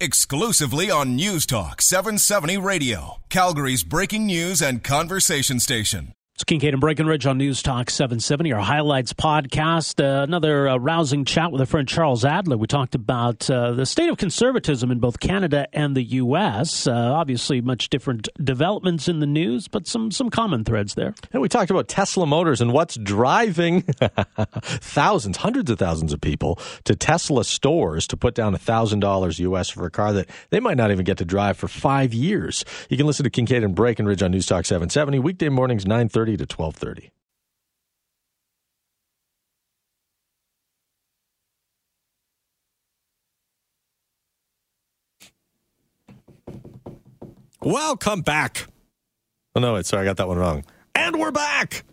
exclusively on News Talk 770 Radio, Calgary's breaking news and conversation station. It's Kincaid and Breckenridge on News Talk 770, our highlights podcast. Uh, another uh, rousing chat with our friend Charles Adler. We talked about uh, the state of conservatism in both Canada and the U.S. Uh, obviously, much different developments in the news, but some some common threads there. And we talked about Tesla Motors and what's driving thousands, hundreds of thousands of people to Tesla stores to put down thousand dollars U.S. for a car that they might not even get to drive for five years. You can listen to Kincaid and Breckenridge on News Talk 770 weekday mornings 9:30 to 12:30. Welcome back. Oh no, wait, sorry, I got that one wrong. And we're back.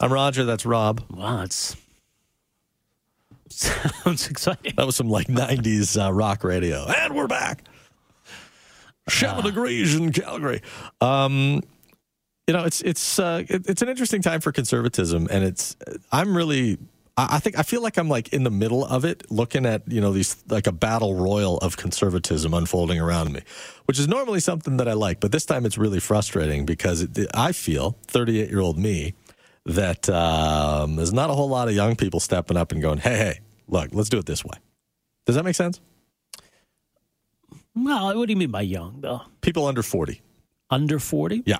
I'm Roger, that's Rob. Wow, it's sounds exciting. That was some like 90s uh, rock radio. And we're back. Seven degrees in Calgary. Um, you know, it's it's uh, it, it's an interesting time for conservatism, and it's I'm really I, I think I feel like I'm like in the middle of it, looking at you know these like a battle royal of conservatism unfolding around me, which is normally something that I like, but this time it's really frustrating because it, I feel 38 year old me that um, there's not a whole lot of young people stepping up and going, hey, hey, look, let's do it this way. Does that make sense? Well, what do you mean by young, though? People under 40. Under 40? Yeah.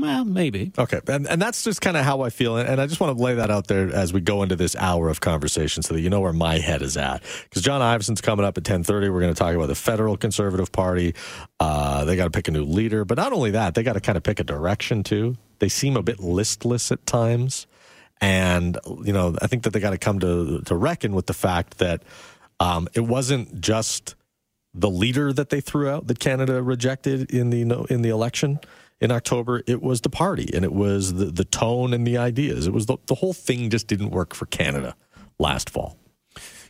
Well, maybe. Okay. And, and that's just kind of how I feel. And I just want to lay that out there as we go into this hour of conversation so that you know where my head is at. Because John Ivison's coming up at 1030. We're going to talk about the federal conservative party. Uh, they got to pick a new leader. But not only that, they got to kind of pick a direction, too. They seem a bit listless at times. And, you know, I think that they got to come to, to reckon with the fact that um, it wasn't just the leader that they threw out that Canada rejected in the in the election in October, it was the party and it was the, the tone and the ideas. It was the, the whole thing just didn't work for Canada last fall.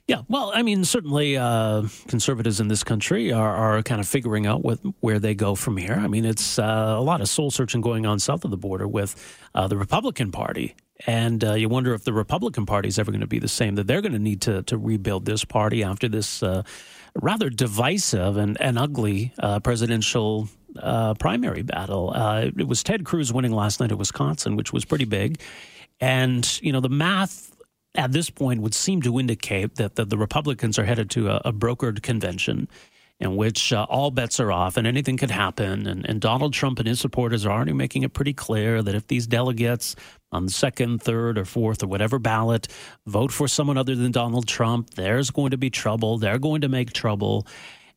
Yeah, well, I mean, certainly uh, conservatives in this country are, are kind of figuring out what, where they go from here. I mean, it's uh, a lot of soul searching going on south of the border with uh, the Republican Party. And uh, you wonder if the Republican Party is ever going to be the same, that they're going to need to, to rebuild this party after this uh, rather divisive and, and ugly uh, presidential uh, primary battle. Uh, it was Ted Cruz winning last night at Wisconsin, which was pretty big. And, you know, the math at this point would seem to indicate that the, the Republicans are headed to a, a brokered convention in which uh, all bets are off and anything could happen. And, and, Donald Trump and his supporters are already making it pretty clear that if these delegates on the second, third, or fourth, or whatever ballot vote for someone other than Donald Trump, there's going to be trouble. They're going to make trouble.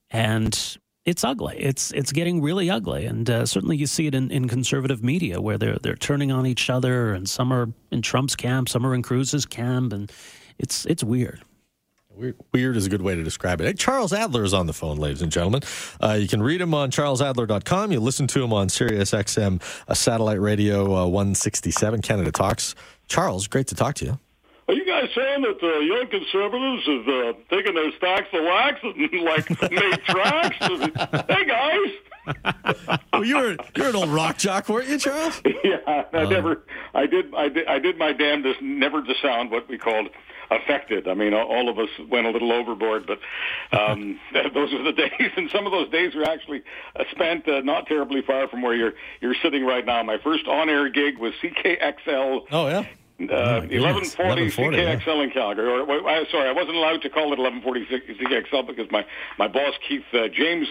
And it's ugly. It's it's getting really ugly, and uh, certainly you see it in, in conservative media where they're they're turning on each other, and some are in Trump's camp, some are in Cruz's camp, and it's it's weird. Weird, weird is a good way to describe it. Hey, Charles Adler is on the phone, ladies and gentlemen. Uh, you can read him on charlesadler.com. You listen to him on Sirius XM, a satellite radio uh, 167, Canada Talks. Charles, great to talk to you. Are you guys saying that the young conservatives have uh, taken their stacks of wax and like made tracks? hey guys. well, you're you're an old rock jock, weren't you, Charles? Yeah, I uh, never. I did. I did. I did my damnedest never to sound what we called affected. I mean, all of us went a little overboard, but um, those were the days, and some of those days were actually uh, spent uh, not terribly far from where you're you're sitting right now. My first on-air gig was CKXL. Oh yeah. Uh, 1140 CKXL yeah. in Calgary. Or, uh, sorry, I wasn't allowed to call it 1140 CKXL because my, my boss, Keith uh, James,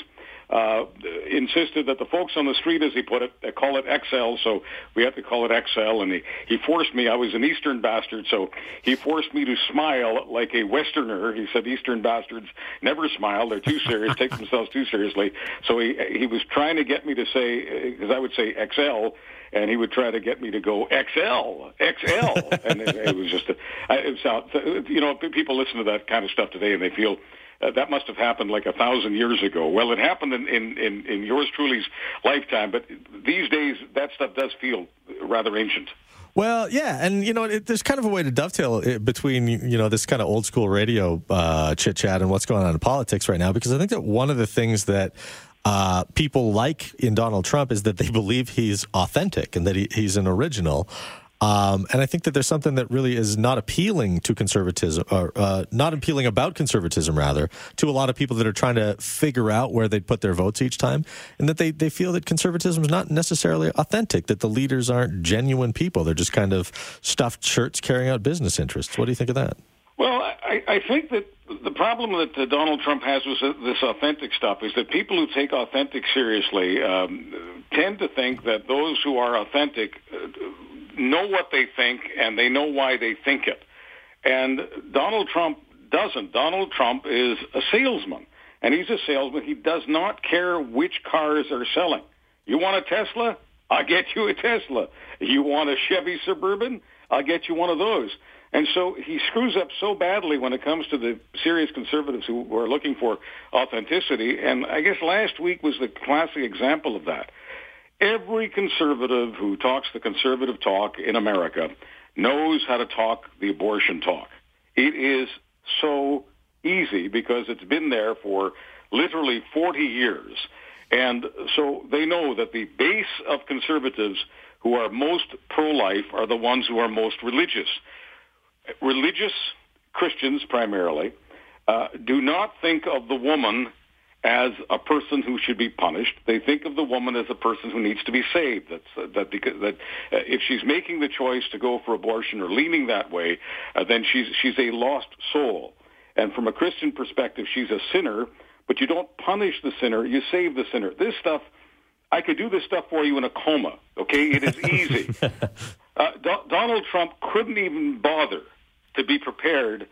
uh, insisted that the folks on the street, as he put it, they call it XL, so we have to call it XL. And he, he forced me, I was an Eastern bastard, so he forced me to smile like a Westerner. He said Eastern bastards never smile. They're too serious, take themselves too seriously. So he, he was trying to get me to say, because uh, I would say XL, and he would try to get me to go XL, XL, and it, it was just, a, it sound, you know, people listen to that kind of stuff today and they feel uh, that must have happened like a thousand years ago. Well, it happened in, in, in, in yours truly's lifetime, but these days that stuff does feel rather ancient. Well, yeah, and you know, it, there's kind of a way to dovetail it between you know this kind of old school radio uh, chit chat and what's going on in politics right now, because I think that one of the things that uh, people like in Donald Trump is that they believe he's authentic and that he, he's an original. Um, and I think that there's something that really is not appealing to conservatism, or uh, not appealing about conservatism, rather, to a lot of people that are trying to figure out where they'd put their votes each time, and that they, they feel that conservatism is not necessarily authentic, that the leaders aren't genuine people. They're just kind of stuffed shirts carrying out business interests. What do you think of that? Well, I, I think that the problem that uh, Donald Trump has with this authentic stuff is that people who take authentic seriously um, tend to think that those who are authentic uh, know what they think and they know why they think it. And Donald Trump doesn't. Donald Trump is a salesman. And he's a salesman. He does not care which cars are selling. You want a Tesla? I'll get you a Tesla. You want a Chevy Suburban? I'll get you one of those. And so he screws up so badly when it comes to the serious conservatives who are looking for authenticity. And I guess last week was the classic example of that. Every conservative who talks the conservative talk in America knows how to talk the abortion talk. It is so easy because it's been there for literally 40 years. And so they know that the base of conservatives who are most pro-life are the ones who are most religious. Religious Christians primarily uh, do not think of the woman as a person who should be punished. They think of the woman as a person who needs to be saved. That's, uh, that because, that uh, if she's making the choice to go for abortion or leaning that way, uh, then she's she's a lost soul. And from a Christian perspective, she's a sinner. But you don't punish the sinner; you save the sinner. This stuff, I could do this stuff for you in a coma. Okay, it is easy. Uh, Do- Donald Trump couldn't even bother to be prepared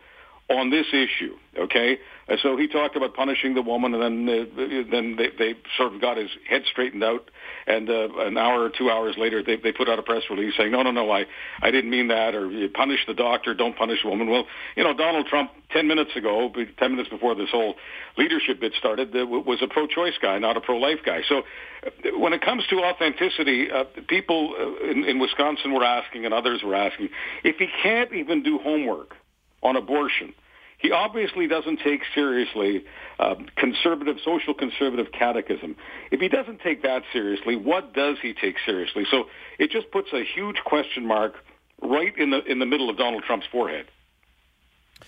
on this issue. Okay, and so he talked about punishing the woman, and then uh, then they, they sort of got his head straightened out. And uh, an hour or two hours later, they they put out a press release saying, "No, no, no, I I didn't mean that," or "You punish the doctor, don't punish the woman." Well, you know, Donald Trump ten minutes ago, ten minutes before this whole leadership bit started, was a pro-choice guy, not a pro-life guy. So uh, when it comes to authenticity, uh, people uh, in, in Wisconsin were asking, and others were asking, if he can't even do homework on abortion he obviously doesn't take seriously uh, conservative, social conservative catechism. If he doesn't take that seriously, what does he take seriously? So it just puts a huge question mark right in the in the middle of Donald Trump's forehead.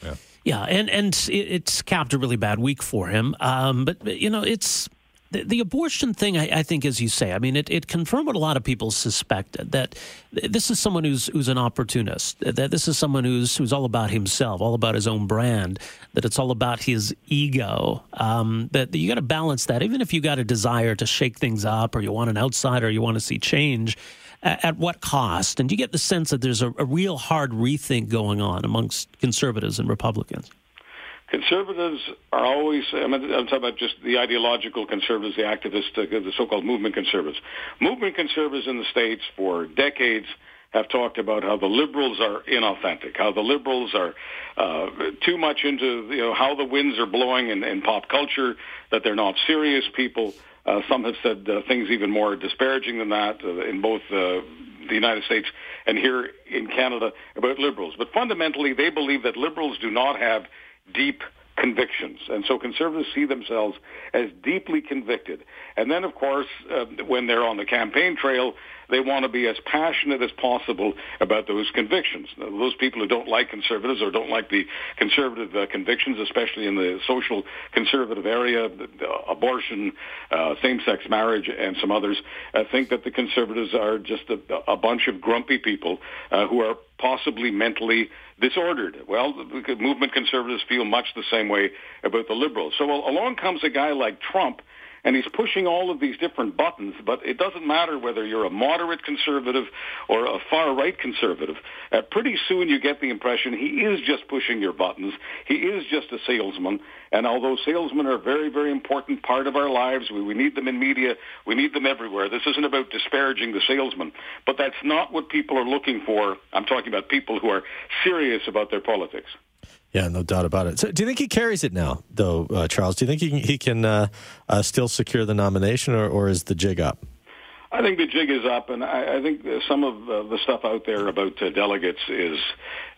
Yeah, yeah, and and it's capped a really bad week for him. Um, but you know, it's the, the abortion thing, I, I, think, as you say, I mean, it, it confirmed what a lot of people suspected that this is someone who's who's an opportunist, that this is someone who's who's all about himself, all about his own brand, that it's all about his ego. Um, that you got to balance that, even if you got a desire to shake things up, or you want an outsider, you want to see change. At, at what cost? And you get the sense that there's a, a real hard rethink going on amongst conservatives and Republicans? Conservatives are always, I'm, talking about just the ideological conservatives, the activists, the so-called movement conservatives. Movement conservatives in the States for decades have talked about how the liberals are inauthentic, how the liberals are uh, too much into you know how the winds are blowing in, in pop culture, that they're not serious people. Uh, some have said uh, things even more disparaging than that uh, in both uh, the United States and here in Canada about liberals. But fundamentally, they believe that liberals do not have deep convictions. And so conservatives see themselves as deeply convicted. And then, of course, uh, when they're on the campaign trail, they want to be as passionate as possible about those convictions. Those people who don't like conservatives or don't like the conservative uh, convictions, especially in the social conservative area, abortion, uh, same-sex marriage, and some others, uh, think that the conservatives are just a, a bunch of grumpy people uh, who are possibly mentally disordered. Well, the movement conservatives feel much the same way about the liberals. So along comes a guy like Trump and he's pushing all of these different buttons, but it doesn't matter whether you're a moderate conservative or a far right conservative. Uh, pretty soon you get the impression he is just pushing your buttons. He is just a salesman. And although salesmen are a very, very important part of our lives, we, we need them in media, we need them everywhere. This isn't about disparaging the salesman, but that's not what people are looking for. I'm talking about people who are serious about their politics. Yeah, no doubt about it. So, do you think he carries it now, though, uh, Charles? Do you think he can, he can uh, uh, still secure the nomination, or, or is the jig up? I think the jig is up, and I, I think some of uh, the stuff out there about uh, delegates is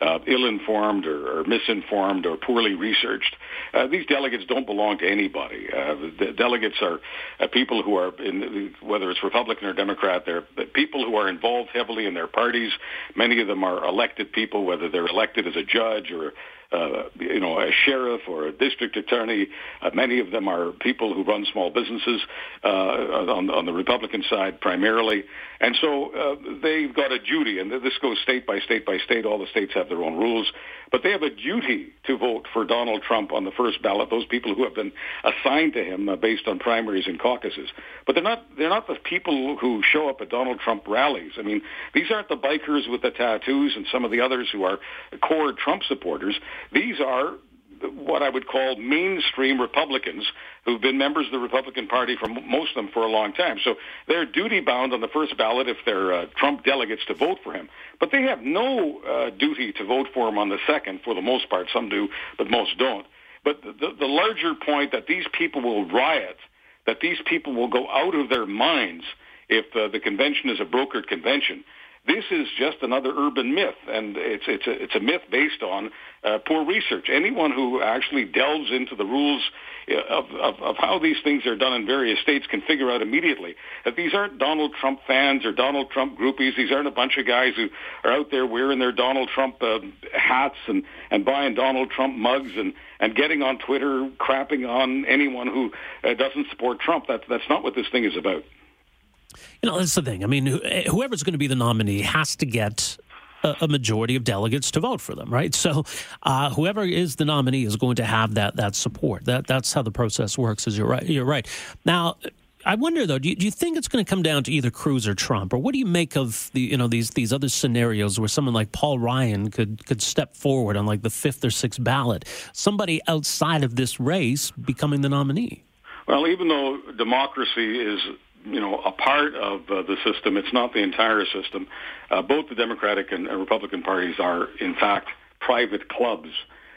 uh, ill-informed or, or misinformed or poorly researched. Uh, these delegates don't belong to anybody. Uh, the delegates are uh, people who are, in, whether it's Republican or Democrat, they're people who are involved heavily in their parties. Many of them are elected people, whether they're elected as a judge or uh, you know, a sheriff or a district attorney. Uh, many of them are people who run small businesses uh, on, on the Republican side primarily. And so uh, they've got a duty, and this goes state by state by state. All the states have their own rules, but they have a duty to vote for Donald Trump on the first ballot. Those people who have been assigned to him uh, based on primaries and caucuses, but they're not they're not the people who show up at Donald Trump rallies. I mean, these aren't the bikers with the tattoos and some of the others who are core Trump supporters. These are what I would call mainstream Republicans who've been members of the Republican Party for most of them for a long time. So they're duty bound on the first ballot if they're uh, Trump delegates to vote for him. But they have no uh, duty to vote for him on the second for the most part. Some do, but most don't. But the, the larger point that these people will riot, that these people will go out of their minds if uh, the convention is a brokered convention this is just another urban myth, and it's it's a it's a myth based on uh, poor research. Anyone who actually delves into the rules uh, of, of of how these things are done in various states can figure out immediately that these aren't Donald Trump fans or Donald Trump groupies. These aren't a bunch of guys who are out there wearing their Donald Trump uh, hats and and buying Donald Trump mugs and and getting on Twitter crapping on anyone who uh, doesn't support Trump. That's that's not what this thing is about. You know, that's the thing. I mean, whoever's going to be the nominee has to get a, majority of delegates to vote for them, right? So, uh, whoever is the nominee is going to have that that support. That that's how the process works. Is you're right. You're right. Now. I wonder though, do you, do you think it's going to come down to either Cruz or Trump, or what do you make of the you know these these other scenarios where someone like Paul Ryan could could step forward on like the fifth or sixth ballot, somebody outside of this race becoming the nominee? Well, even though democracy is you know, a part of uh, the system. It's not the entire system. Uh, both the Democratic and Republican parties are, in fact, private clubs,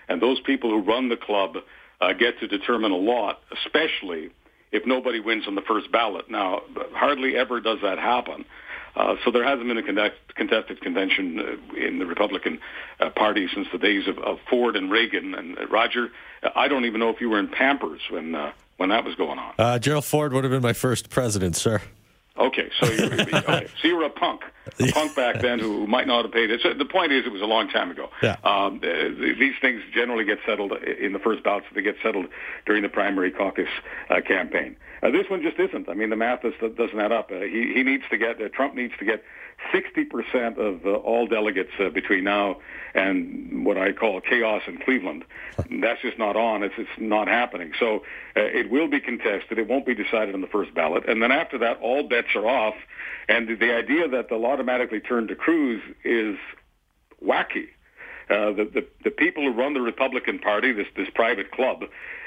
and those people who run the club uh, get to determine a lot, especially if nobody wins on the first ballot. Now, hardly ever does that happen. Uh, so there hasn't been a contested convention uh, in the Republican uh, Party since the days of, of Ford and Reagan. And uh, Roger, I don't even know if you were in Pampers when uh, when that was going on? Uh, Gerald Ford would have been my first president, sir. Okay, so you're, okay, so you were a punk, a punk back then who might not have paid it. So the point is, it was a long time ago. Yeah. Um, these things generally get settled in the first bouts. They get settled during the primary caucus uh, campaign. Uh, this one just isn't. I mean, the math is, doesn't add up. Uh, he, he needs to get uh, Trump needs to get 60% of uh, all delegates uh, between now and what I call chaos in Cleveland. That's just not on. It's, it's not happening. So uh, it will be contested. It won't be decided on the first ballot. And then after that, all bets are off. And the, the idea that they'll automatically turn to Cruz is wacky. Uh, the, the the people who run the Republican Party, this this private club,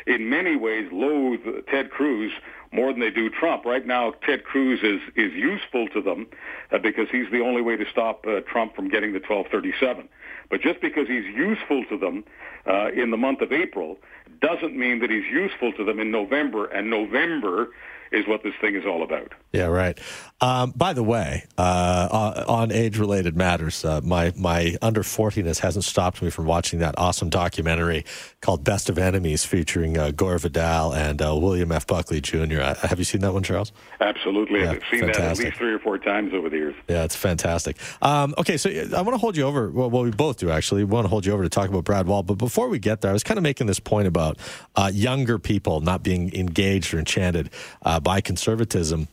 in many ways loathe Ted Cruz more than they do Trump. Right now, Ted Cruz is is useful to them uh, because he's the only way to stop uh, Trump from getting the 1237. But just because he's useful to them uh, in the month of April doesn't mean that he's useful to them in November. And November is what this thing is all about. Yeah, right. Um, by the way, uh, on age-related matters, uh, my my under fortiness hasn't stopped me from watching that awesome documentary called "Best of Enemies" featuring uh, Gore Vidal and uh, William F. Buckley Jr. Uh, have you seen that one, Charles? Absolutely, yeah, I've seen fantastic. that at least three or four times over the years. Yeah, it's fantastic. Um, okay, so uh, I want to hold you over. Well, well, we both do actually. We want to hold you over to talk about Brad Wall, but before we get there, I was kind of making this point about younger people not being engaged or enchanted by conservatism.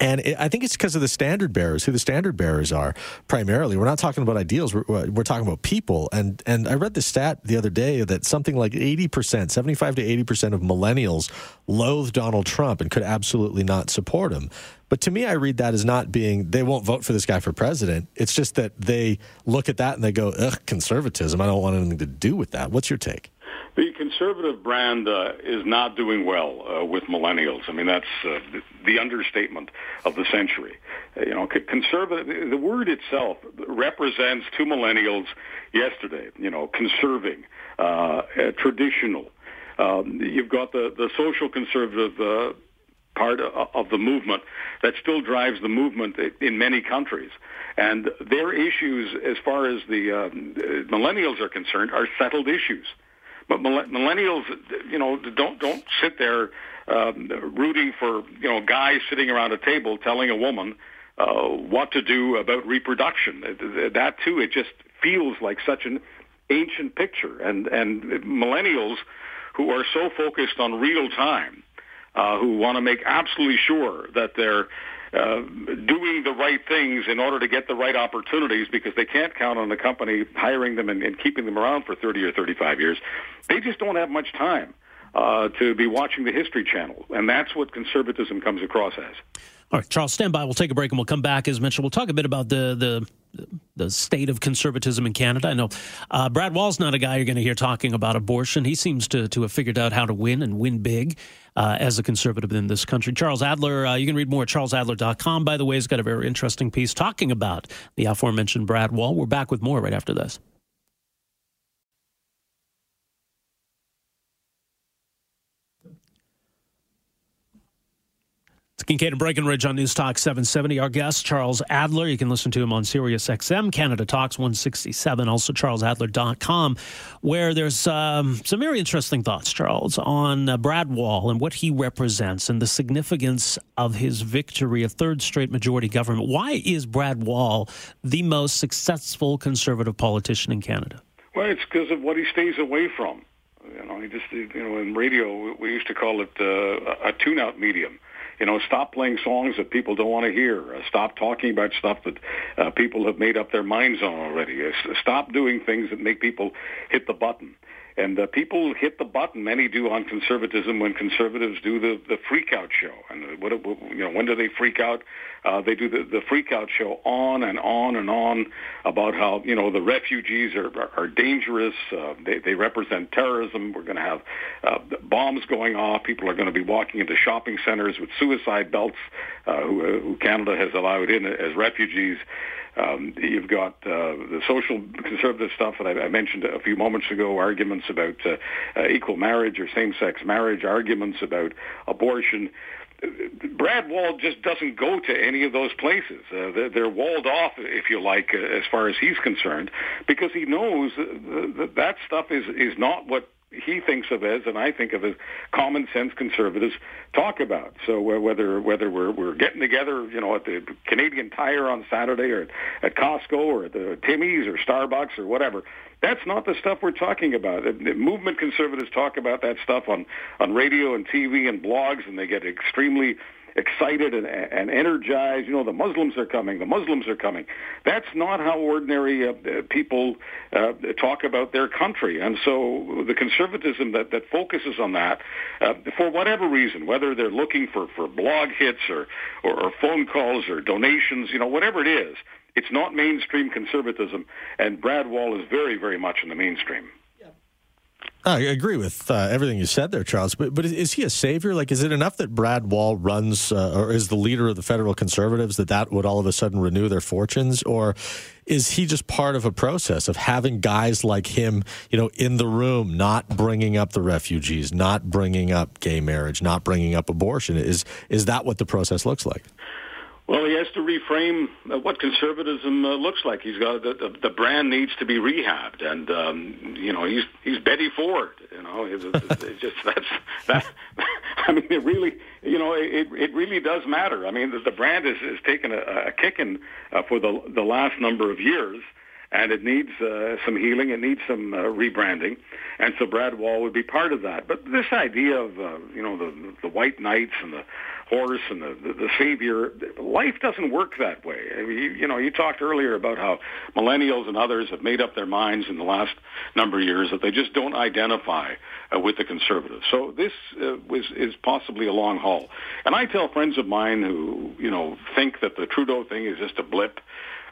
And it, I think it's because of the standard bearers, who the standard bearers are primarily. We're not talking about ideals, we're, we're talking about people. And, and I read the stat the other day that something like 80%, 75 to 80% of millennials loathe Donald Trump and could absolutely not support him. But to me, I read that as not being, they won't vote for this guy for president. It's just that they look at that and they go, ugh, conservatism. I don't want anything to do with that. What's your take? The conservative brand uh, is not doing well uh, with millennials. I mean, that's uh, the, understatement of the century. Uh, you know, conservative. The word itself represents to millennials yesterday. You know, conserving, uh, uh, traditional. Um, you've got the the social conservative part of the movement that still drives the movement in many countries. And their issues, as far as the um, millennials are concerned, are settled issues. But millennials, you know, don't don't sit there um, rooting for you know guys sitting around a table telling a woman uh, what to do about reproduction. That too, it just feels like such an ancient picture. And and millennials who are so focused on real time, uh, who want to make absolutely sure that they're uh, doing the right things in order to get the right opportunities because they can't count on the company hiring them and, and keeping them around for 30 or 35 years. They just don't have much time uh, to be watching the History Channel, and that's what conservatism comes across as. All right, Charles, stand by. We'll take a break and we'll come back. As mentioned, we'll talk a bit about the the the state of conservatism in Canada. I know uh, Brad Wall's not a guy you're going to hear talking about abortion. He seems to to have figured out how to win and win big uh, as a conservative in this country. Charles Adler, uh, you can read more at charlesadler.com. By the way, he's got a very interesting piece talking about the aforementioned Brad Wall. We're back with more right after this. Kincaid and Breckenridge on News Talk 770. Our guest, Charles Adler. You can listen to him on Sirius XM, Canada Talks 167, also charlesadler.com, where there's um, some very interesting thoughts, Charles, on uh, Brad Wall and what he represents and the significance of his victory, a third straight majority government. Why is Brad Wall the most successful conservative politician in Canada? Well, it's because of what he stays away from. You know, he just, you know, in radio, we used to call it uh, a tune-out medium you know, stop playing songs that people don't want to hear. Uh, stop talking about stuff that uh, people have made up their minds on already. Uh, stop doing things that make people hit the button. And uh, people hit the button. Many do on conservatism when conservatives do the the freak out show. And what you know, when do they freak out? Uh, they do the the freak out show on and on and on about how you know the refugees are are, are dangerous. Uh, they they represent terrorism. We're going to have uh, bombs going off. People are going to be walking into shopping centers with suicide belts, uh, who, uh, who Canada has allowed in as refugees. Um, you've got uh, the social conservative stuff that I, I, mentioned a few moments ago, arguments about uh, uh, equal marriage or same-sex marriage, arguments about abortion. Brad Wall just doesn't go to any of those places. Uh, they're, they're, walled off, if you like, uh, as far as he's concerned, because he knows that that stuff is is not what he thinks of as, and I think of as, common sense conservatives talk about. So uh, whether whether we're we're getting together, you know, at the Canadian Tire on Saturday, or at Costco, or at the Timmy's, or Starbucks, or whatever, that's not the stuff we're talking about. Movement conservatives talk about that stuff on on radio and TV and blogs, and they get extremely excited and, and energized. You know, the Muslims are coming. The Muslims are coming. That's not how ordinary uh, people uh, talk about their country. And so the conservatism that, that focuses on that, uh, for whatever reason, whether they're looking for, for blog hits or, or, or phone calls or donations, you know, whatever it is, it's not mainstream conservatism. And Brad Wall is very, very much in the mainstream. I agree with uh, everything you said there, Charles. But but is he a savior? Like, is it enough that Brad Wall runs uh, or is the leader of the federal conservatives that that would all of a sudden renew their fortunes, or is he just part of a process of having guys like him, you know, in the room, not bringing up the refugees, not bringing up gay marriage, not bringing up abortion? Is is that what the process looks like? Well, he has to reframe uh, what conservatism uh, looks like. He's got the, the, the brand needs to be rehabbed, and um, you know he's he's Betty Ford. You know, it's, it's just that's that. I mean, it really, you know, it it really does matter. I mean, the, the brand has, has taken a, a kicking uh, for the the last number of years and it needs uh, some healing. It needs some uh, rebranding, and so Brad Wall would be part of that. But this idea of uh, you know the the white knights and the horse and the, the, the savior, life doesn't work that way. I mean, you, you know, you talked earlier about how millennials and others have made up their minds in the last number of years that they just don't identify uh, with the conservatives. So this uh, was, is possibly a long haul. And I tell friends of mine who you know think that the Trudeau thing is just a blip.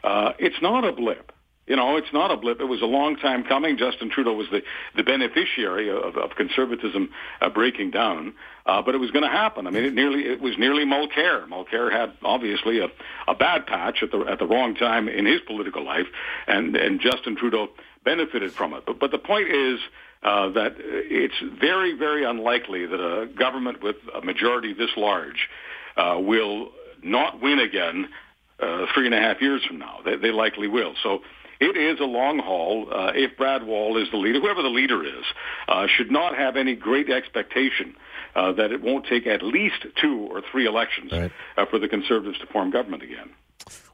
Uh, it's not a blip You know, it's not a blip. It was a long time coming. Justin Trudeau was the, the beneficiary of, of conservatism uh, breaking down, uh, but it was going to happen. I mean, it nearly it was nearly Mulcair. Mulcair had obviously a, a bad patch at the at the wrong time in his political life, and and Justin Trudeau benefited from it. But but the point is. Uh, that it's very, very unlikely that a government with a majority this large uh, will not win again uh, three and a half years from now. They, they likely will. So it is a long haul. Uh, if Brad Wall is the leader, whoever the leader is, uh, should not have any great expectation uh, that it won't take at least two or three elections right. uh, for the Conservatives to form government again.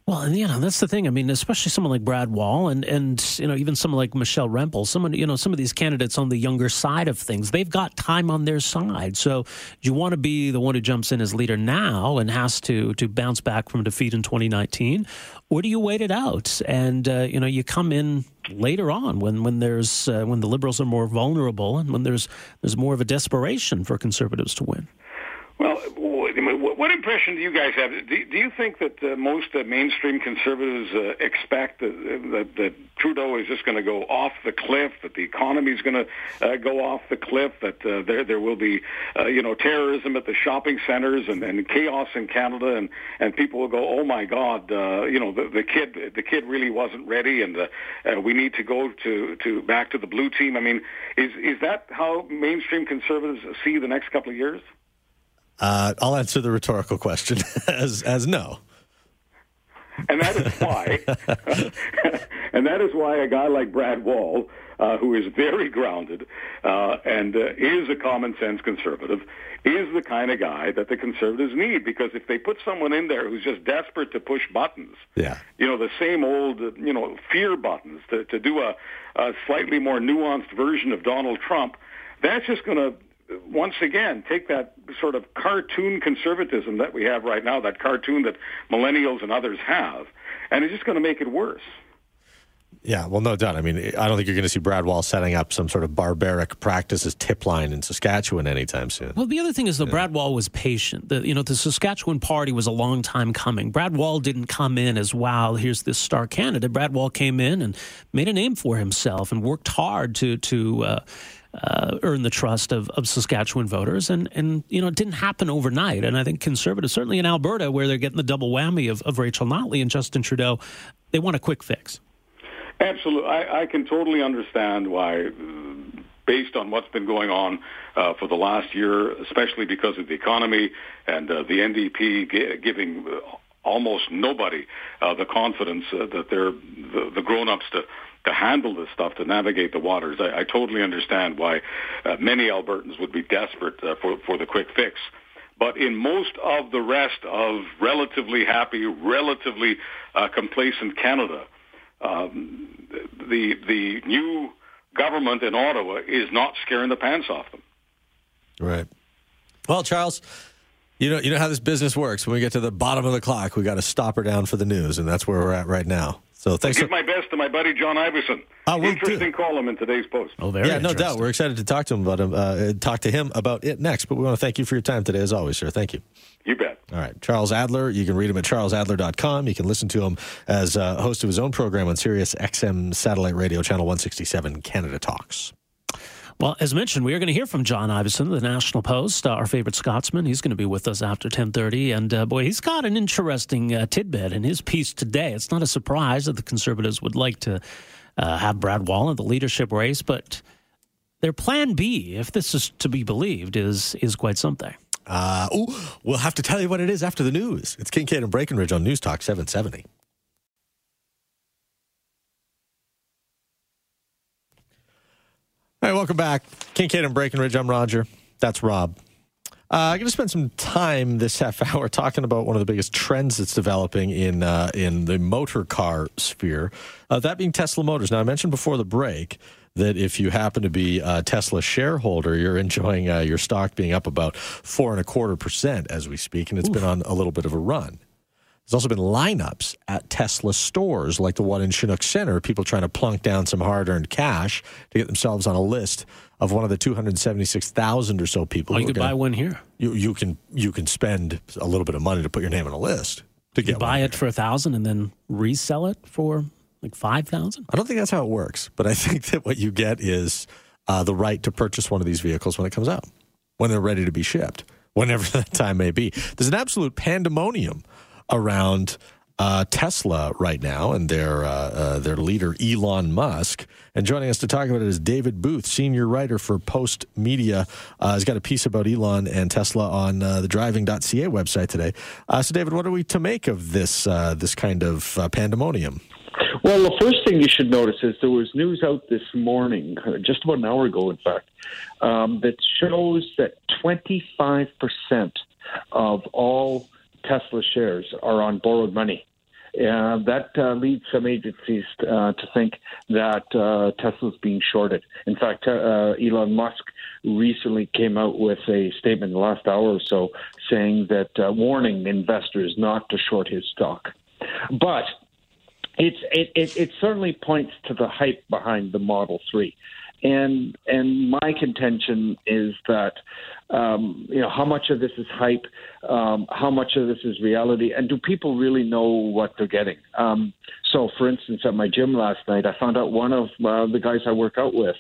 Well, and you know that's the thing. I mean, especially someone like Brad Wall, and and you know even someone like Michelle Rempel, someone you know some of these candidates on the younger side of things, they've got time on their side. So do you want to be the one who jumps in as leader now and has to to bounce back from defeat in 2019, or do you wait it out and uh, you know you come in later on when when there's uh, when the liberals are more vulnerable and when there's there's more of a desperation for conservatives to win. Well, what impression do you guys have? Do, you think that uh, most uh, mainstream conservatives uh, expect that, Trudeau is just going to go off the cliff, that the economy is going to uh, go off the cliff, that there there will be, you know, terrorism at the shopping centers and, chaos in Canada, and and people will go, oh my God, you know, the, kid the kid really wasn't ready, and we need to go to to back to the blue team. I mean, is is that how mainstream conservatives see the next couple of years? Uh, I'll answer the rhetorical question as as no. And that is why, and that is why a guy like Brad Wall, uh, who is very grounded uh, and uh, is a common sense conservative, is the kind of guy that the conservatives need. Because if they put someone in there who's just desperate to push buttons, yeah, you know, the same old, you know, fear buttons to to do a, a slightly more nuanced version of Donald Trump, that's just going to once again, take that sort of cartoon conservatism that we have right now, that cartoon that millennials and others have, and it's just going to make it worse. Yeah, well, no doubt. I mean, I don't think you're going to see Brad Wall setting up some sort of barbaric practices tip line in Saskatchewan anytime soon. Well, the other thing is that yeah. Brad Wall was patient. The, you know, the Saskatchewan party was a long time coming. Brad Wall didn't come in as, wow, here's this star candidate. Brad Wall came in and made a name for himself and worked hard to, to, uh, uh, earn the trust of, of Saskatchewan voters. And, and, you know, it didn't happen overnight. And I think conservatives, certainly in Alberta, where they're getting the double whammy of, of Rachel Notley and Justin Trudeau, they want a quick fix. Absolutely. I, I can totally understand why, based on what's been going on uh, for the last year, especially because of the economy and uh, the NDP g- giving almost nobody uh, the confidence uh, that they're the, the grown-ups to to handle this stuff, to navigate the waters. I, I totally understand why uh, many Albertans would be desperate uh, for, for the quick fix. But in most of the rest of relatively happy, relatively uh, complacent Canada, um, the the new government in Ottawa is not scaring the pants off them. Right. Well, Charles, you know you know how this business works. When we get to the bottom of the clock, we got to stop her down for the news, and that's where we're at right now. So thanks. I'll give my best to my buddy John Ivison. Uh, we'll Interesting do. column in today's post. Oh, very yeah, no doubt. We're excited to talk to him about him. Uh, talk to him about it next. But we want to thank you for your time today, as always, sir. Thank you. You bet. All right, Charles Adler. You can read him at charlesadler.com. You can listen to him as uh, host of his own program on Sirius XM satellite radio channel 167, Canada Talks. Well, as mentioned, we are going to hear from John Ivison, the National Post, uh, our favorite Scotsman. He's going to be with us after 1030. And, uh, boy, he's got an interesting uh, tidbit in his piece today. It's not a surprise that the Conservatives would like to uh, have Brad Wall in the leadership race, but their plan B, if this is to be believed, is, is quite something. Uh, ooh, we'll have to tell you what it is after the news. It's Kincaid and Breckenridge on News Talk 770. All right, welcome back. Kincaid and Breckenridge. I'm Roger. That's Rob. Uh, I'm going to spend some time this half hour talking about one of the biggest trends that's developing in uh, in the motor car sphere. Uh, that being Tesla Motors. Now, I mentioned before the break that if you happen to be a Tesla shareholder, you're enjoying uh, your stock being up about four and a quarter percent as we speak, and it's Oof. been on a little bit of a run. There's also been lineups at Tesla stores like the one in Chinook Center, people trying to plunk down some hard earned cash to get themselves on a list of one of the 276,000 or so people. Oh, you could gonna, buy one here. You, you, can, you can spend a little bit of money to put your name on a list. To you get buy it for a thousand and then resell it for Like 5,000? I don't think that's how it works, but I think that what you get is uh, the right to purchase one of these vehicles when it comes out, when they're ready to be shipped, whenever that time may be. There's an absolute pandemonium around uh, Tesla right now and their uh, uh, their leader Elon Musk. And joining us to talk about it is David Booth, senior writer for Post Media. Uh, he's got a piece about Elon and Tesla on uh, the Driving.ca website today. Uh, so, David, what are we to make of this this kind of pandemonium? Well, the first thing you should notice is there was news out this morning, just about an hour ago, in fact, um, that shows that 25% of all Tesla shares are on borrowed money. Uh, that uh, leads some agencies uh, to think that uh, Tesla's being shorted. In fact, uh, Elon Musk recently came out with a statement in the last hour or so saying that uh, warning investors not to short his stock. But it's, it, it, it certainly points to the hype behind the Model 3. And and my contention is that um, you know how much of this is hype, um, how much of this is reality, and do people really know what they're getting? Um, so, for instance, at my gym last night, I found out one of uh, the guys I work out with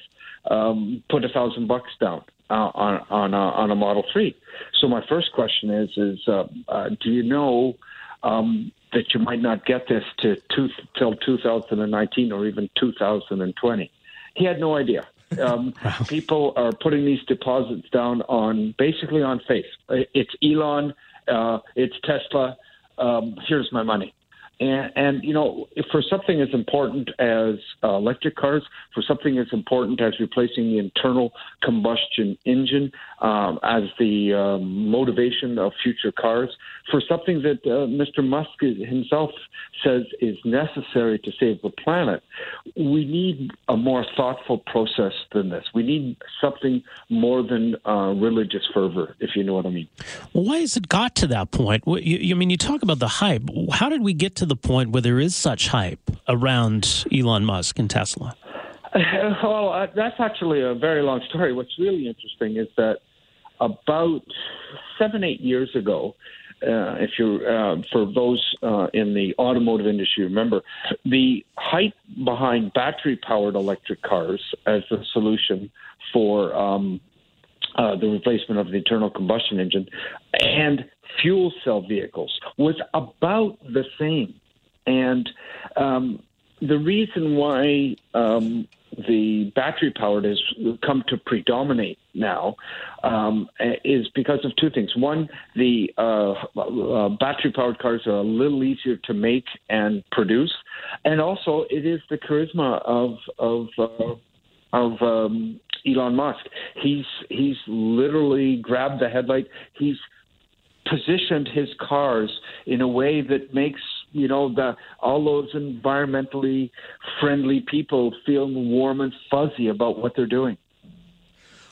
um, put a thousand bucks down uh, on on a, on a Model Three. So, my first question is: is uh, uh, do you know? Um, that you might not get this to two, till 2019 or even 2020. He had no idea. Um, wow. People are putting these deposits down on basically on faith. It's Elon, uh, it's Tesla. Um, here's my money. And, and you know, for something as important as uh, electric cars, for something as important as replacing the internal combustion engine um, as the um, motivation of future cars, for something that uh, Mr. Musk himself says is necessary to save the planet, we need a more thoughtful process than this. We need something more than uh, religious fervor, if you know what I mean. Well, why has it got to that point? You, you, I mean, you talk about the hype. How did we get to the point where there is such hype around Elon Musk and Tesla? Well, uh, that's actually a very long story. What's really interesting is that about seven, eight years ago, uh, if you're uh, for those uh, in the automotive industry, remember the hype behind battery-powered electric cars as the solution for um, uh, the replacement of the internal combustion engine and fuel cell vehicles was about the same. And um, the reason why um, the battery powered has come to predominate now um, is because of two things. One, the uh, uh, battery powered cars are a little easier to make and produce, and also it is the charisma of of uh, of um, Elon Musk. He's he's literally grabbed the headlight. He's positioned his cars in a way that makes you know the all those environmentally friendly people feel warm and fuzzy about what they're doing.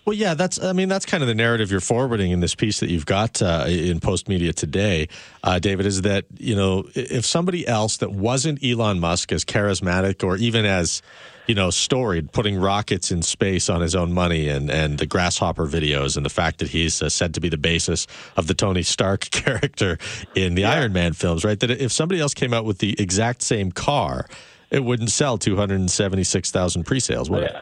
Well, yeah, that's. I mean, that's kind of the narrative you're forwarding in this piece that you've got uh, in Postmedia today, uh, David. Is that you know if somebody else that wasn't Elon Musk as charismatic or even as you know storied, putting rockets in space on his own money, and and the grasshopper videos, and the fact that he's uh, said to be the basis of the Tony Stark character in the yeah. Iron Man films, right? That if somebody else came out with the exact same car, it wouldn't sell 276,000 pre-sales, would it?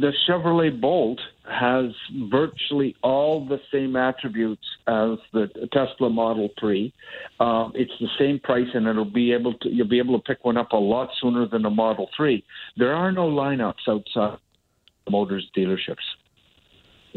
The Chevrolet Bolt has virtually all the same attributes as the Tesla Model 3. Uh, it's the same price, and it'll be able to you'll be able to pick one up a lot sooner than a Model 3. There are no lineups outside the motors dealerships.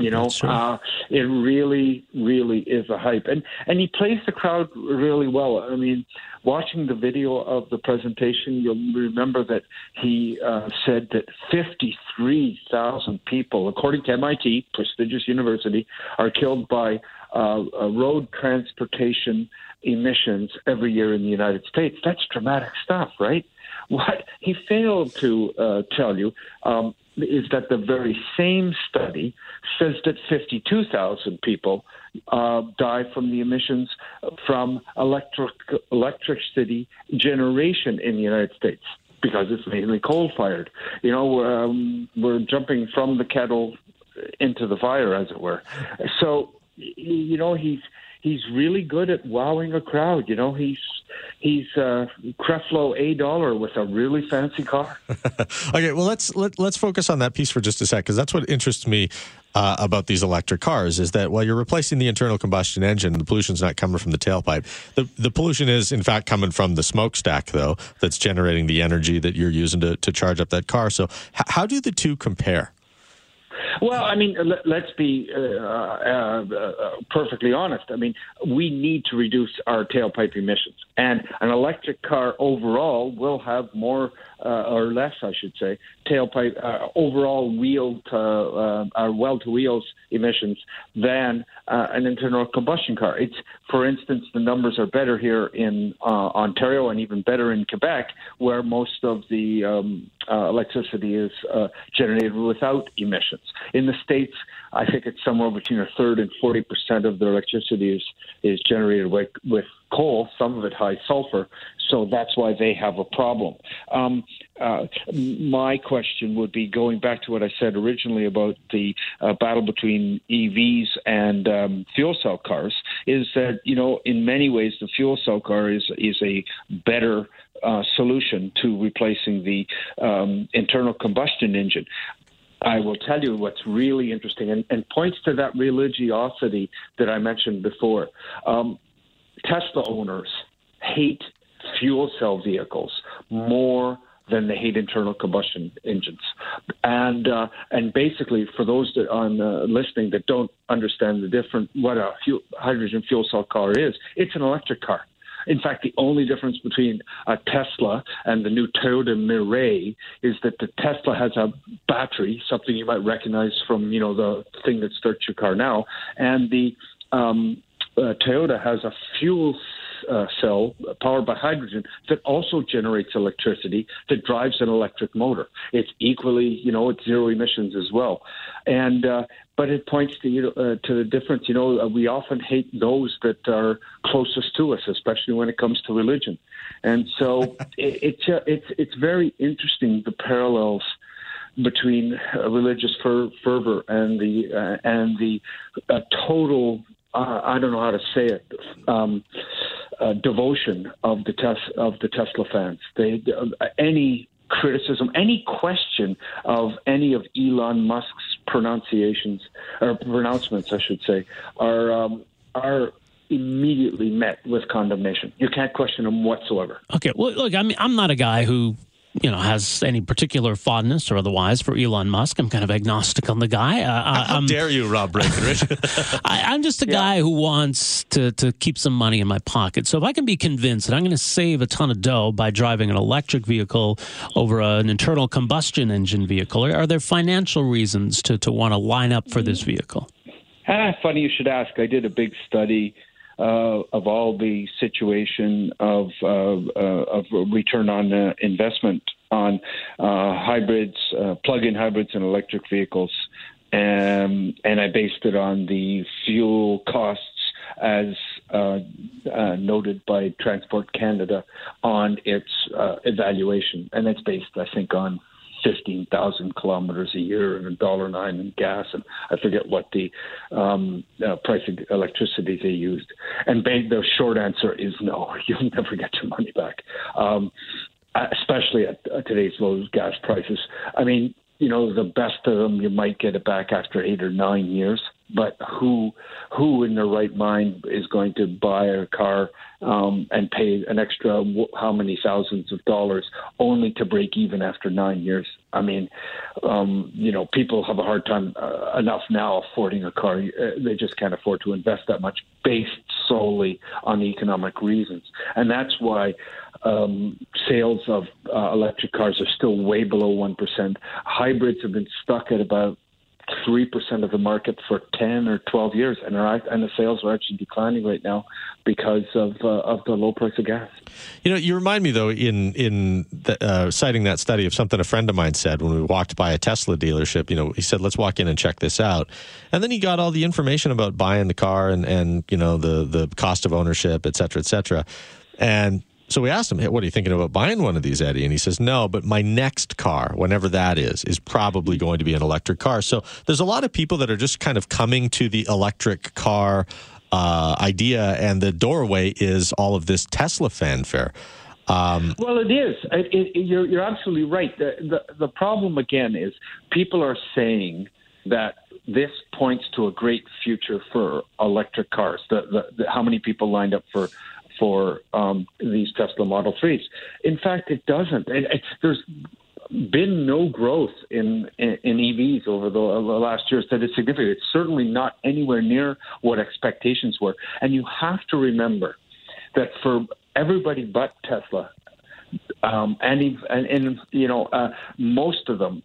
You know, uh, it really, really is a hype, and and he plays the crowd really well. I mean, watching the video of the presentation, you'll remember that he uh, said that 53,000 people, according to MIT, prestigious university, are killed by uh, road transportation emissions every year in the United States. That's dramatic stuff, right? What he failed to uh, tell you um, is that the very same study says that 52,000 people uh, die from the emissions from electric electricity generation in the United States because it's mainly coal fired. You know, um, we're jumping from the kettle into the fire, as it were. So, you know, he's he's really good at wowing a crowd. You know, he's he's uh, Creflo A. Dollar with a really fancy car. okay, well let's let, let's focus on that piece for just a sec because that's what interests me uh, about these electric cars is that while you're replacing the internal combustion engine, the pollution's not coming from the tailpipe. The the pollution is in fact coming from the smokestack though, that's generating the energy that you're using to to charge up that car. So h- how do the two compare? Well, I mean, let, us be uh, uh, uh, perfectly honest. I mean, we need to reduce our tailpipe emissions, and an electric car overall will have more uh, or less, I should say, tailpipe uh, overall wheel to well to wheels emissions than an internal combustion car. It's, for instance, the numbers are better here in Ontario and even better in Quebec, where most of the um, electricity is generated without emissions. In the states, I think it's somewhere between a third and forty percent of their electricity is is generated with, with coal, some of it high sulfur. So that's why they have a problem. Um, uh, my question would be going back to what I said originally about the uh, battle between EVs and um, fuel cell cars. Is that you know in many ways the fuel cell car is is a better uh, solution to replacing the um, internal combustion engine. I will tell you what's really interesting and, and points to that religiosity that I mentioned before. Um, Tesla owners hate fuel cell vehicles more than they hate internal combustion engines. And uh, and basically, for those that are uh, listening that don't understand the different what a fuel, hydrogen fuel cell car is, it's an electric car. In fact, the only difference between a Tesla and the new Toyota Mirai is that the Tesla has a battery, something you might recognize from you know the thing that starts your car now, and the um, uh, Toyota has a fuel uh, cell powered by hydrogen that also generates electricity that drives an electric motor. It's equally, you know, it's zero emissions as well. And uh, but it points to you know, uh, to the difference. You know, uh, we often hate those that are closest to us, especially when it comes to religion. And so it, it's uh, it's it's very interesting the parallels between uh, religious fer- fervor and the uh, and the uh, total uh, I don't know how to say it um, uh, devotion of the tes- of the Tesla fans. They uh, any criticism, any question of any of Elon Musk's pronunciations or pronouncements, I should say, are um, are immediately met with condemnation. You can't question them whatsoever. Okay, well, look, I mean, I'm not a guy who you know has any particular fondness or otherwise for Elon Musk. I'm kind of agnostic on the guy. Uh, How dare you, Rob Breckenridge? I, am just a guy who wants to to keep some money in my pocket. So if I can be convinced that I'm going to save a ton of dough by driving an electric vehicle over an internal combustion engine vehicle, are, are there financial reasons to to want to line up for this vehicle? Ah, funny you should ask. I did a big study uh, of all the situation of uh, uh of return on uh, investment on uh, hybrids, plug-in hybrids, and electric vehicles, um, and I based it on the fuel costs as uh, uh, noted by Transport Canada on its uh, evaluation, and it's based, I think, on 15,000 kilometers a year and a dollar nine in gas. And I forget what the um, uh, price of electricity they used. And the short answer is no, you'll never get your money back. Um, especially at, at today's low gas prices. I mean, you know, the best of them, you might get it back after eight or nine years but who who in their right mind is going to buy a car um, and pay an extra how many thousands of dollars only to break even after nine years? I mean, um, you know, people have a hard time uh, enough now affording a car. Uh, they just can't afford to invest that much based solely on economic reasons, and that's why. Um, sales of uh, electric cars are still way below 1%. Hybrids have been stuck at about three percent of the market for ten or twelve years, and are and the sales are actually declining right now because of uh, of the low price of gas. You know, you remind me though in in the, uh, citing that study of something a friend of mine said when we walked by a Tesla dealership. You know, he said, "Let's walk in and check this out," and then he got all the information about buying the car and and you know the the cost of ownership, et cetera, et cetera. And so we asked him, hey, what are you thinking about buying one of these, Eddie? And he says, no, but my next car, whenever that is, is probably going to be an electric car. So there's a lot of people that are just kind of coming to the electric car uh, idea, and the doorway is all of this Tesla fanfare. Um, well, it is. It, it, you're, you're absolutely right. The, the, the problem again is people are saying that this points to a great future for electric cars. The, the, the how many people lined up for for um, these Tesla Model Threes? In fact, it doesn't. It, there's been no growth in, in, in EVs over the, the last years that is significant. It's certainly not anywhere near what expectations were. And you have to remember that for everybody but Tesla, um, and, and, and you know uh, most of them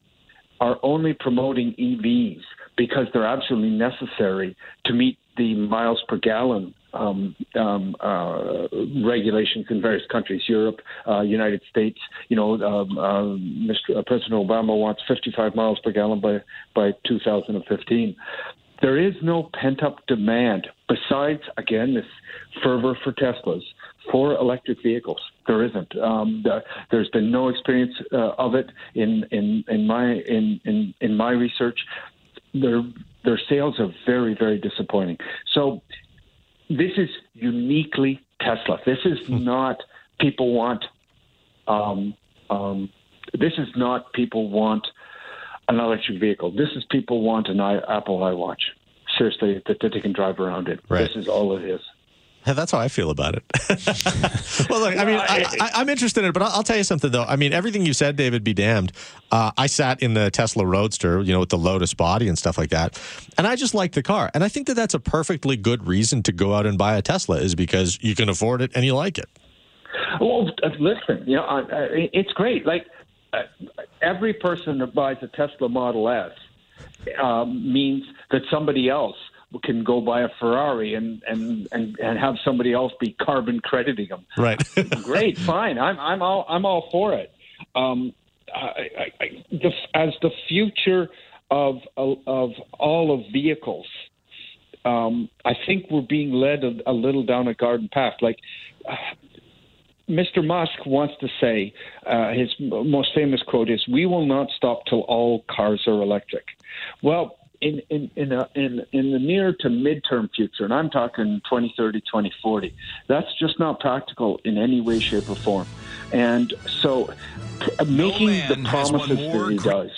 are only promoting EVs because they're absolutely necessary to meet the miles per gallon um, um, uh, regulations in various countries, Europe, uh, United States. You know, um, uh, Mr. President Obama wants 55 miles per gallon by by 2015. There is no pent up demand besides, again, this fervor for Teslas for electric vehicles. There isn't. Um, the, there's been no experience uh, of it in in in my in in, in my research. Their their sales are very very disappointing. So this is uniquely Tesla. This is hmm. not people want. Um, um, this is not people want an electric vehicle. This is people want an I, Apple iWatch. Seriously, that, that they can drive around it. Right. This is all it is. That's how I feel about it. well, look, I mean, I, am interested in it, but I'll, I'll, tell you something though. I mean, everything you said, David, be damned. Uh, I sat in the Tesla Roadster, you know, with the Lotus body and stuff like that, and I just like the car. And I think that that's a perfectly good reason to go out and buy a Tesla is because you can afford it and you like it. Well, uh, listen, you know, it's great. Like uh, every person that buys a Tesla Model S um, means that somebody else can go buy a Ferrari and and and, and have somebody else be carbon crediting them. Right. Great, fine. I'm I'm all I'm all for it. Um, I, I, I, the, as the future of of all of vehicles, um, I think we're being led a, a little down a garden path. Like. Uh, Mr. Musk wants to say uh, his most famous quote is, "We will not stop till all cars are electric." Well, in in in, a, in in the near to midterm future, and I'm talking 2030, 2040, that's just not practical in any way, shape, or form. And so, making no the promises that he does,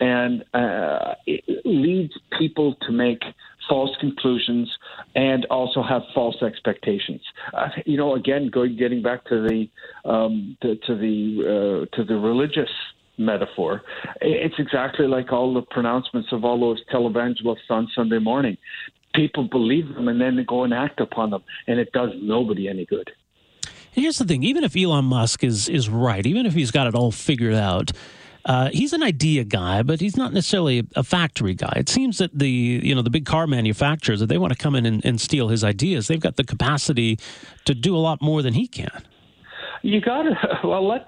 and uh, it leads people to make false conclusions and also have false expectations. Uh, you know, again, going getting back to the um, to, to the uh, to the religious metaphor. It's exactly like all the pronouncements of all those televangelists on Sunday morning. People believe them and then they go and act upon them, and it does nobody any good. Here's the thing: even if Elon Musk is is right, even if he's got it all figured out, uh, he's an idea guy, but he's not necessarily a factory guy. It seems that the you know the big car manufacturers that they want to come in and, and steal his ideas. They've got the capacity to do a lot more than he can. You got to well let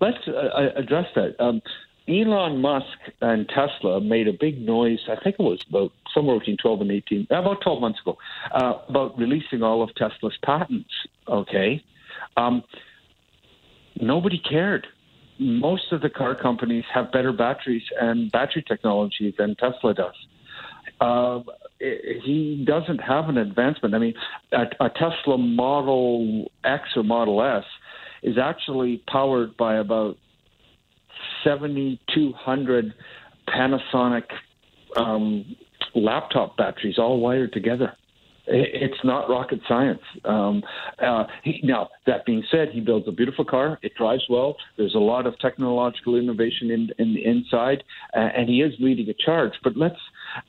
let's uh, uh, address that. Um, Elon Musk and Tesla made a big noise. I think it was about somewhere between 12 and 18, about 12 months ago, uh, about releasing all of Tesla's patents. Okay, um, nobody cared. Most of the car companies have better batteries and battery technology than Tesla does. Uh, he doesn't have an advancement. I mean, a, a Tesla Model X or Model S is actually powered by about 7,200 Panasonic um, laptop batteries all wired together. It's not rocket science. Um, uh, he, now, that being said, he builds a beautiful car. It drives well. There's a lot of technological innovation in, in the inside, uh, and he is leading a charge. But let's,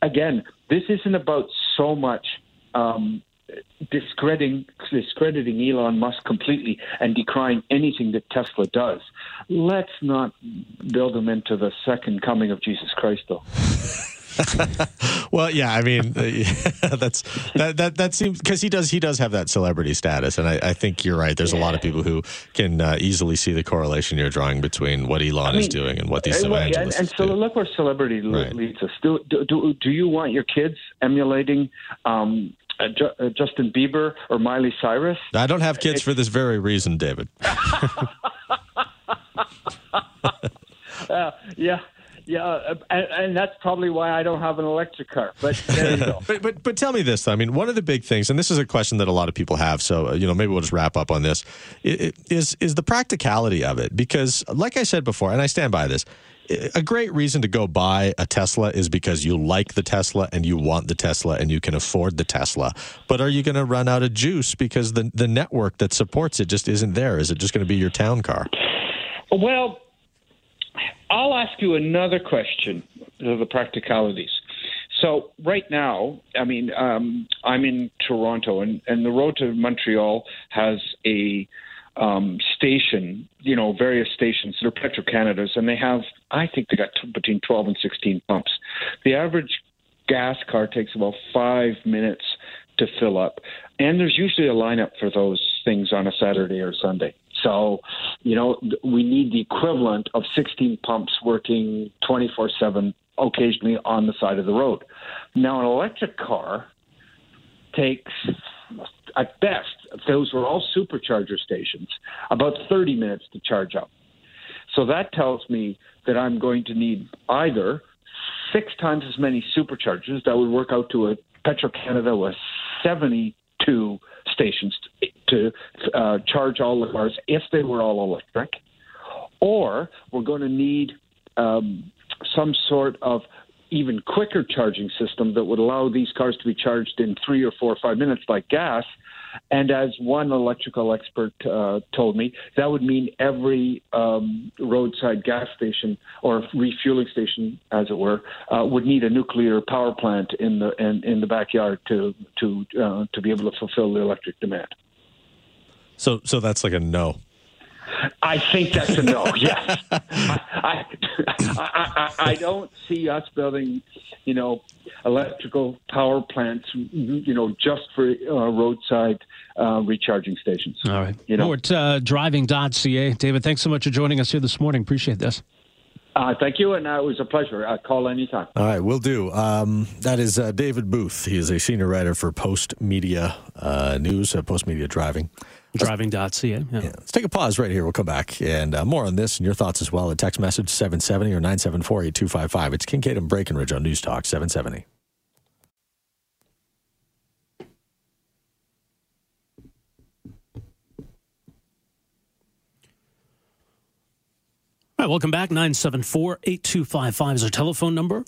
again, this isn't about so much um, discrediting discrediting Elon Musk completely and decrying anything that Tesla does. Let's not build him into the second coming of Jesus Christ, though. well, yeah, I mean, uh, that's that that that seems because he does he does have that celebrity status, and I, I think you're right. There's yeah. a lot of people who can uh, easily see the correlation you're drawing between what Elon I mean, is doing and what these evangelists and, and so do. look where celebrity right. leads us. Do, do do you want your kids emulating um, uh, Ju- uh, Justin Bieber or Miley Cyrus. I don't have kids for this very reason, David. uh, yeah, Yeah, uh, and, and, that's probably why I don't have an electric car. But there you go. but, but but tell me this. Though. I mean, one of the big things, and this is a question that a lot of people have. So uh, you know, maybe we'll just wrap up on this. Is is the practicality of it? Because, like I said before, and I stand by this. A great reason to go buy a Tesla is because you like the Tesla and you want the Tesla and you can afford the Tesla. But are you going to run out of juice because the the network that supports it just isn't there? Is it just going to be your town car? Well, I'll ask you another question of the practicalities. So right now, I mean, um, I'm in Toronto, and, and the road to Montreal has a um, station, you know, various stations. They're Petro Canada's, and they have, I think they got t- between 12 and 16 pumps. The average gas car takes about five minutes to fill up, and there's usually a lineup for those things on a Saturday or Sunday. So, you know, we need the equivalent of 16 pumps working 24 7, occasionally on the side of the road. Now, an electric car takes, at best, those were all supercharger stations, about 30 minutes to charge up. So that tells me that I'm going to need either six times as many superchargers that would work out to a Petro Canada with 72 stations to uh, charge all the cars if they were all electric, or we're going to need um, some sort of even quicker charging system that would allow these cars to be charged in three or four or five minutes like gas. And as one electrical expert uh, told me, that would mean every um, roadside gas station or refueling station, as it were, uh, would need a nuclear power plant in the in, in the backyard to to uh, to be able to fulfill the electric demand. So, so that's like a no. I think that's a no. yes, I, I, I, I, don't see us building, you know, electrical power plants, you know, just for uh, roadside uh, recharging stations. All right. You know, More at uh, driving.ca. David, thanks so much for joining us here this morning. Appreciate this. Uh, thank you, and uh, it was a pleasure. Uh, call anytime. All right, we'll do. Um, that is uh, David Booth. He is a senior writer for Postmedia uh, News, uh, Postmedia Driving. Driving.ca. Yeah. yeah. Let's take a pause right here. We'll come back and uh, more on this and your thoughts as well. A text message 770 or 974 8255. It's Kincaid and Breckenridge on News Talk 770. All right, welcome back. 974 8255 is our telephone number.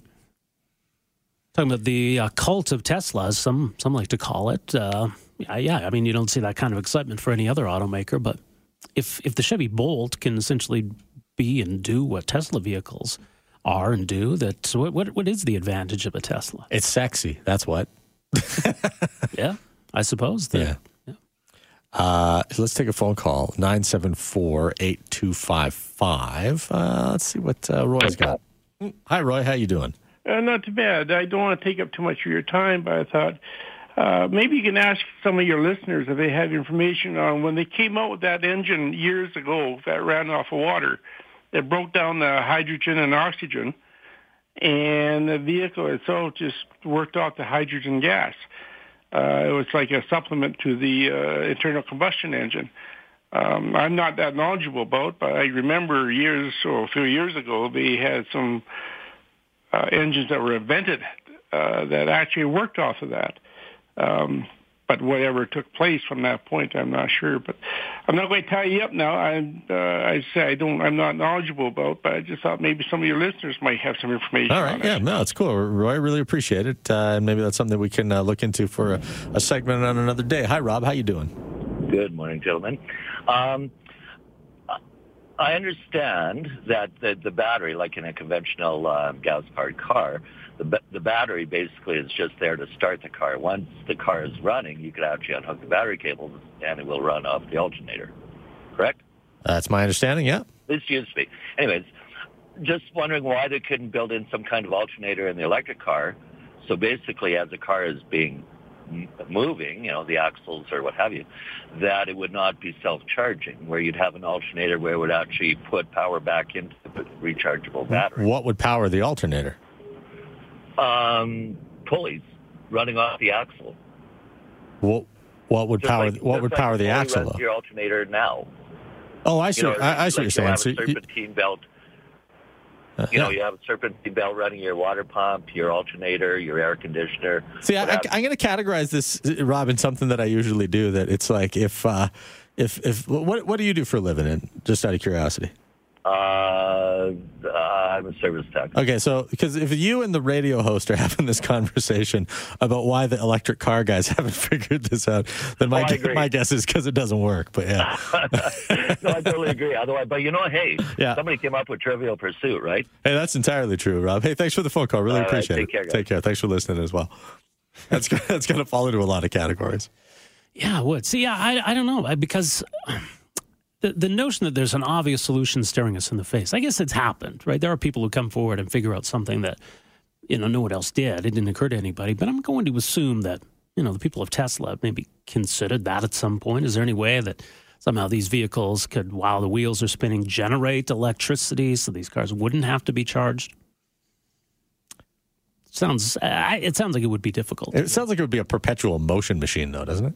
Talking about the uh, cult of Tesla, some some like to call it. Uh, yeah, yeah, I mean, you don't see that kind of excitement for any other automaker, but if if the Chevy Bolt can essentially be and do what Tesla vehicles are and do, that what what, what is the advantage of a Tesla? It's sexy. That's what. yeah, I suppose. That, yeah. Uh, let's take a phone call 974 8255. Uh, let's see what uh, Roy's got. Hi, Roy. How you doing? Uh, not too bad. I don't want to take up too much of your time, but I thought uh, maybe you can ask some of your listeners if they have information on when they came out with that engine years ago that ran off of water. It broke down the hydrogen and oxygen, and the vehicle itself just worked off the hydrogen gas. Uh, it was like a supplement to the uh, internal combustion engine. Um, I'm not that knowledgeable about, but I remember years or a few years ago they had some uh, engines that were invented uh, that actually worked off of that. Um, but whatever took place from that point, I'm not sure. But I'm not going to tie you up now. I, uh, I say I don't. I'm not knowledgeable about, but I just thought maybe some of your listeners might have some information. All right, yeah, it. no, it's cool, Roy. I really appreciate it, uh, and maybe that's something that we can uh, look into for a, a, segment on another day. Hi, Rob. How you doing? Good morning, gentlemen. Um, I understand that the, the battery, like in a conventional uh, gas-powered car, the, the battery basically is just there to start the car. Once the car is running, you could actually unhook the battery cable and it will run off the alternator. Correct? That's my understanding, yeah. This used to be. Anyways, just wondering why they couldn't build in some kind of alternator in the electric car. So basically, as the car is being moving, you know, the axles or what have you, that it would not be self-charging, where you'd have an alternator where it would actually put power back into the rechargeable battery. What would power the alternator? Um, pulleys running off the axle. What what would just power like, what would power the axle? Your alternator now. Oh, I see. You know, I, I, see like what you're saying. So serpentine belt Uh, you know, you have a serpentine belt running your water pump, your alternator, your air conditioner. See, I, am going to categorize this, Rob, in something that I usually do. That it's like if, uh, if, if what, what do you do for a living? And just out of curiosity. Uh, I'm a service tech. Okay, so because if you and the radio host are having this conversation about why the electric car guys haven't figured this out, then my oh, my guess is because it doesn't work. But yeah, no, I totally agree. Otherwise, but you know, hey, yeah. somebody came up with Trivial Pursuit, right? Hey, that's entirely true, Rob. Hey, thanks for the phone call. Really All appreciate right, take it. Care, take care. Thanks for listening as well. That's that's going to fall into a lot of categories. Yeah, it would. See, yeah, I I don't know because the, the notion that there's an obvious solution staring us in the face, I guess it's happened, right? There are people who come forward and figure out something that, you know, no one else did. It didn't occur to anybody. But I'm going to assume that, you know, the people of Tesla maybe considered that at some point. Is there any way that somehow these vehicles could, while the wheels are spinning, generate electricity so these cars wouldn't have to be charged? Sounds, it sounds like it would be difficult. It sounds like it would be a perpetual motion machine, though, doesn't it?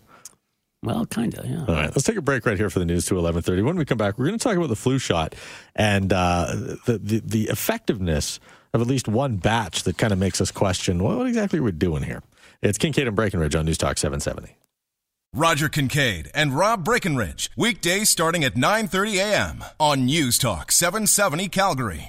Well, kind of, yeah. All right, let's take a break right here for the news to 11:30. When we come back, we're going to talk about the flu shot and uh, the, the, the effectiveness of at least one batch that kind of makes us question well, what exactly are we doing here. It's Kincaid and Breckenridge on News Talk 770. Roger Kincaid and Rob Breckenridge weekdays starting at 9:30 a.m. on News Talk 770 Calgary.